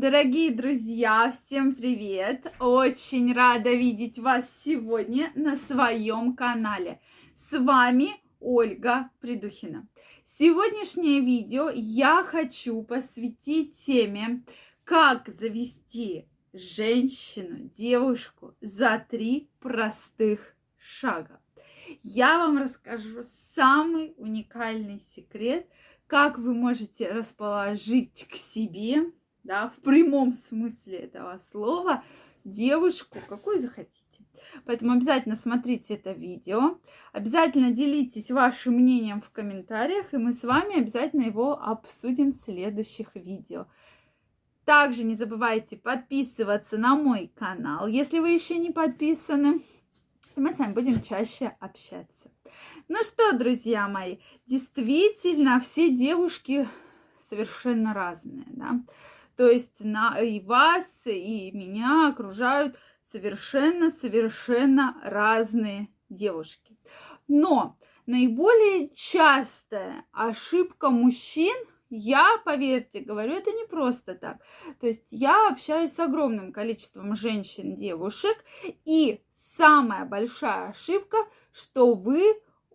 Дорогие друзья, всем привет! Очень рада видеть вас сегодня на своем канале. С вами Ольга Придухина. Сегодняшнее видео я хочу посвятить теме, как завести женщину, девушку за три простых шага. Я вам расскажу самый уникальный секрет, как вы можете расположить к себе да, в прямом смысле этого слова, девушку, какой захотите. Поэтому обязательно смотрите это видео, обязательно делитесь вашим мнением в комментариях, и мы с вами обязательно его обсудим в следующих видео. Также не забывайте подписываться на мой канал, если вы еще не подписаны. Мы с вами будем чаще общаться. Ну что, друзья мои, действительно, все девушки совершенно разные, да. То есть на, и вас, и меня окружают совершенно-совершенно разные девушки. Но наиболее частая ошибка мужчин, я, поверьте, говорю, это не просто так. То есть я общаюсь с огромным количеством женщин, девушек, и самая большая ошибка, что вы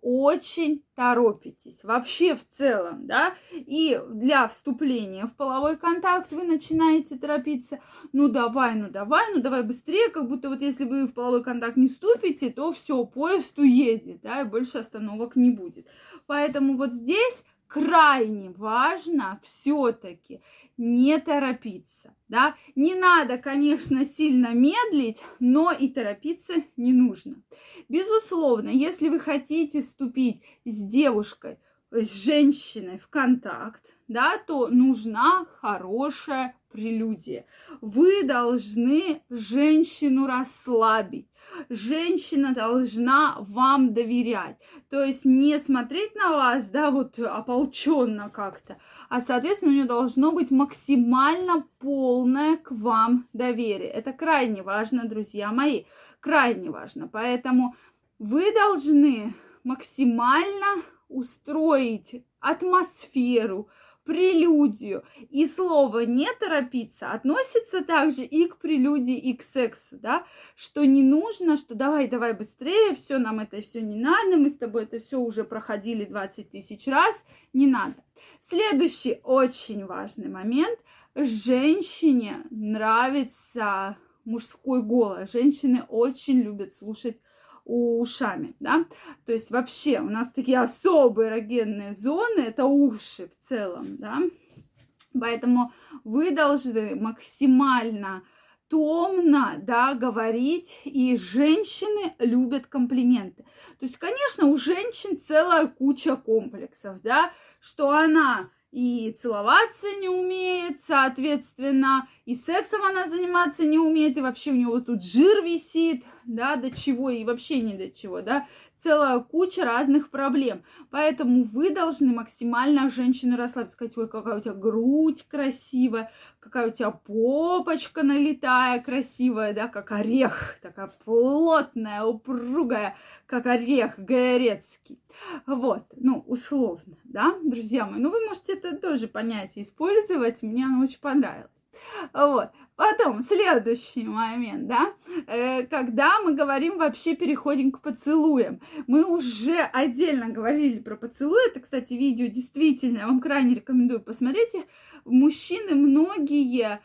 очень торопитесь. Вообще в целом, да, и для вступления в половой контакт вы начинаете торопиться. Ну давай, ну давай, ну давай быстрее, как будто вот если вы в половой контакт не вступите, то все, поезд уедет, да, и больше остановок не будет. Поэтому вот здесь крайне важно все-таки не торопиться, да. Не надо, конечно, сильно медлить, но и торопиться не нужно. Безусловно, если вы хотите вступить с девушкой, с женщиной в контакт, да, то нужна хорошая прелюдия. Вы должны женщину расслабить. Женщина должна вам доверять. То есть не смотреть на вас, да, вот ополченно как-то, а, соответственно, у нее должно быть максимально полное к вам доверие. Это крайне важно, друзья мои, крайне важно. Поэтому вы должны максимально устроить атмосферу, прелюдию. И слово «не торопиться» относится также и к прелюдии, и к сексу, да, что не нужно, что давай, давай быстрее, все, нам это все не надо, мы с тобой это все уже проходили 20 тысяч раз, не надо. Следующий очень важный момент. Женщине нравится мужской голос. Женщины очень любят слушать ушами, да. То есть вообще у нас такие особые эрогенные зоны, это уши в целом, да. Поэтому вы должны максимально томно, да, говорить, и женщины любят комплименты. То есть, конечно, у женщин целая куча комплексов, да, что она и целоваться не умеет, соответственно, и сексом она заниматься не умеет, и вообще у него тут жир висит, да, до чего, и вообще не до чего, да, целая куча разных проблем. Поэтому вы должны максимально женщину расслабить, сказать, ой, какая у тебя грудь красивая, какая у тебя попочка налетая красивая, да, как орех, такая плотная, упругая, как орех горецкий. Вот, ну, условно, да, друзья мои. Ну, вы можете это тоже понять и использовать, мне оно очень понравилось. Вот. Потом, следующий момент, да, э, когда мы говорим, вообще переходим к поцелуям. Мы уже отдельно говорили про поцелуи. Это, кстати, видео действительно, я вам крайне рекомендую посмотреть. Мужчины многие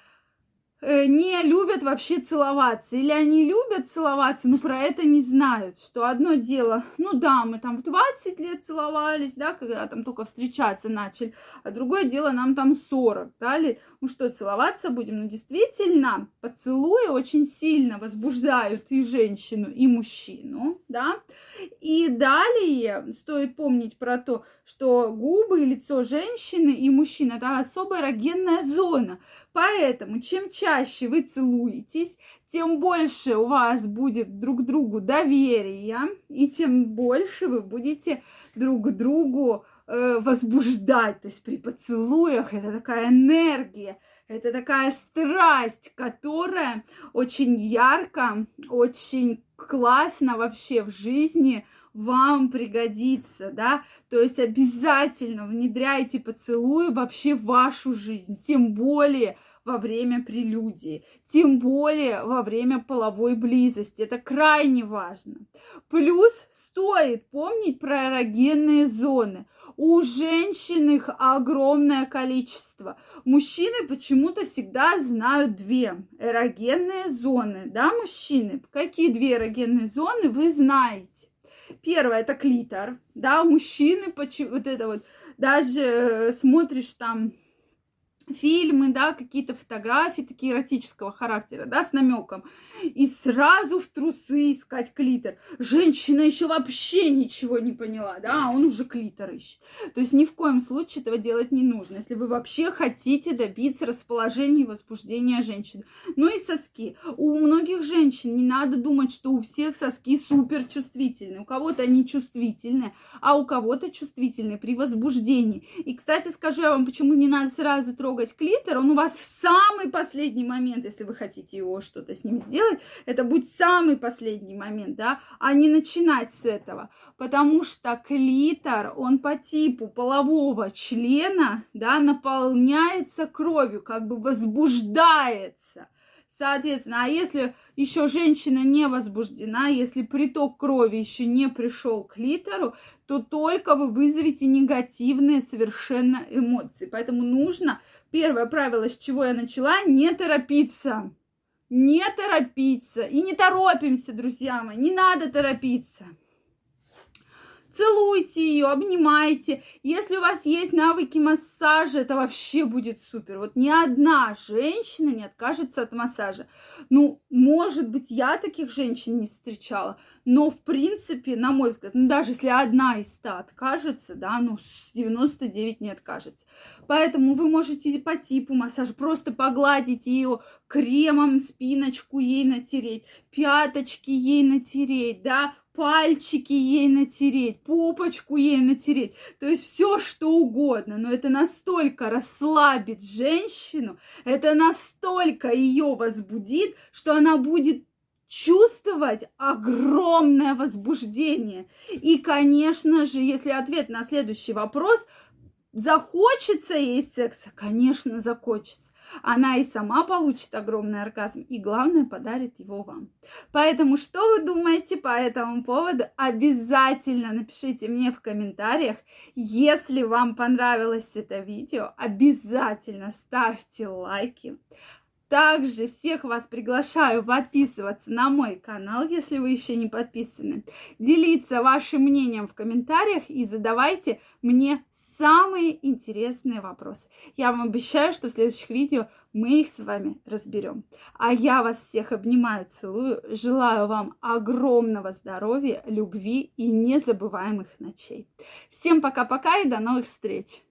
не любят вообще целоваться. Или они любят целоваться, но про это не знают. Что одно дело, ну да, мы там в 20 лет целовались, да, когда там только встречаться начали. А другое дело, нам там 40, да, или мы что, целоваться будем? Но действительно, поцелуи очень сильно возбуждают и женщину, и мужчину, да. И далее стоит помнить про то, что губы и лицо женщины и мужчины – это особая эрогенная зона. Поэтому чем чаще вы целуетесь, тем больше у вас будет друг другу доверия, и тем больше вы будете друг другу э, возбуждать. То есть при поцелуях это такая энергия, это такая страсть, которая очень ярко, очень классно вообще в жизни вам пригодится, да, то есть обязательно внедряйте поцелуи вообще в вашу жизнь, тем более во время прелюдии, тем более во время половой близости. Это крайне важно. Плюс стоит помнить про эрогенные зоны. У женщин их огромное количество. Мужчины почему-то всегда знают две эрогенные зоны. Да, мужчины? Какие две эрогенные зоны вы знаете? Первое это клитор, да, мужчины, вот это вот, даже э, смотришь там фильмы, да, какие-то фотографии такие эротического характера, да, с намеком. И сразу в трусы искать клитор. Женщина еще вообще ничего не поняла, да, а он уже клитор ищет. То есть ни в коем случае этого делать не нужно, если вы вообще хотите добиться расположения и возбуждения женщины. Ну и соски. У многих женщин не надо думать, что у всех соски супер чувствительные. У кого-то они чувствительные, а у кого-то чувствительные при возбуждении. И, кстати, скажу я вам, почему не надо сразу трогать трогать клитор, он у вас в самый последний момент, если вы хотите его что-то с ним сделать, это будет самый последний момент, да, а не начинать с этого, потому что клитор, он по типу полового члена, да, наполняется кровью, как бы возбуждается. Соответственно, а если еще женщина не возбуждена, если приток крови еще не пришел к литеру, то только вы вызовете негативные совершенно эмоции. Поэтому нужно Первое правило, с чего я начала, не торопиться. Не торопиться. И не торопимся, друзья мои, не надо торопиться целуйте ее, обнимайте. Если у вас есть навыки массажа, это вообще будет супер. Вот ни одна женщина не откажется от массажа. Ну, может быть, я таких женщин не встречала, но, в принципе, на мой взгляд, ну, даже если одна из ста откажется, да, ну, 99 не откажется. Поэтому вы можете по типу массажа просто погладить ее кремом, спиночку ей натереть, пяточки ей натереть, да, пальчики ей натереть, попочку ей натереть, то есть все что угодно, но это настолько расслабит женщину, это настолько ее возбудит, что она будет чувствовать огромное возбуждение. И, конечно же, если ответ на следующий вопрос, захочется ей секса, конечно, захочется она и сама получит огромный оргазм, и главное, подарит его вам. Поэтому, что вы думаете по этому поводу, обязательно напишите мне в комментариях. Если вам понравилось это видео, обязательно ставьте лайки. Также всех вас приглашаю подписываться на мой канал, если вы еще не подписаны, делиться вашим мнением в комментариях и задавайте мне самые интересные вопросы. Я вам обещаю, что в следующих видео мы их с вами разберем. А я вас всех обнимаю, целую, желаю вам огромного здоровья, любви и незабываемых ночей. Всем пока-пока и до новых встреч!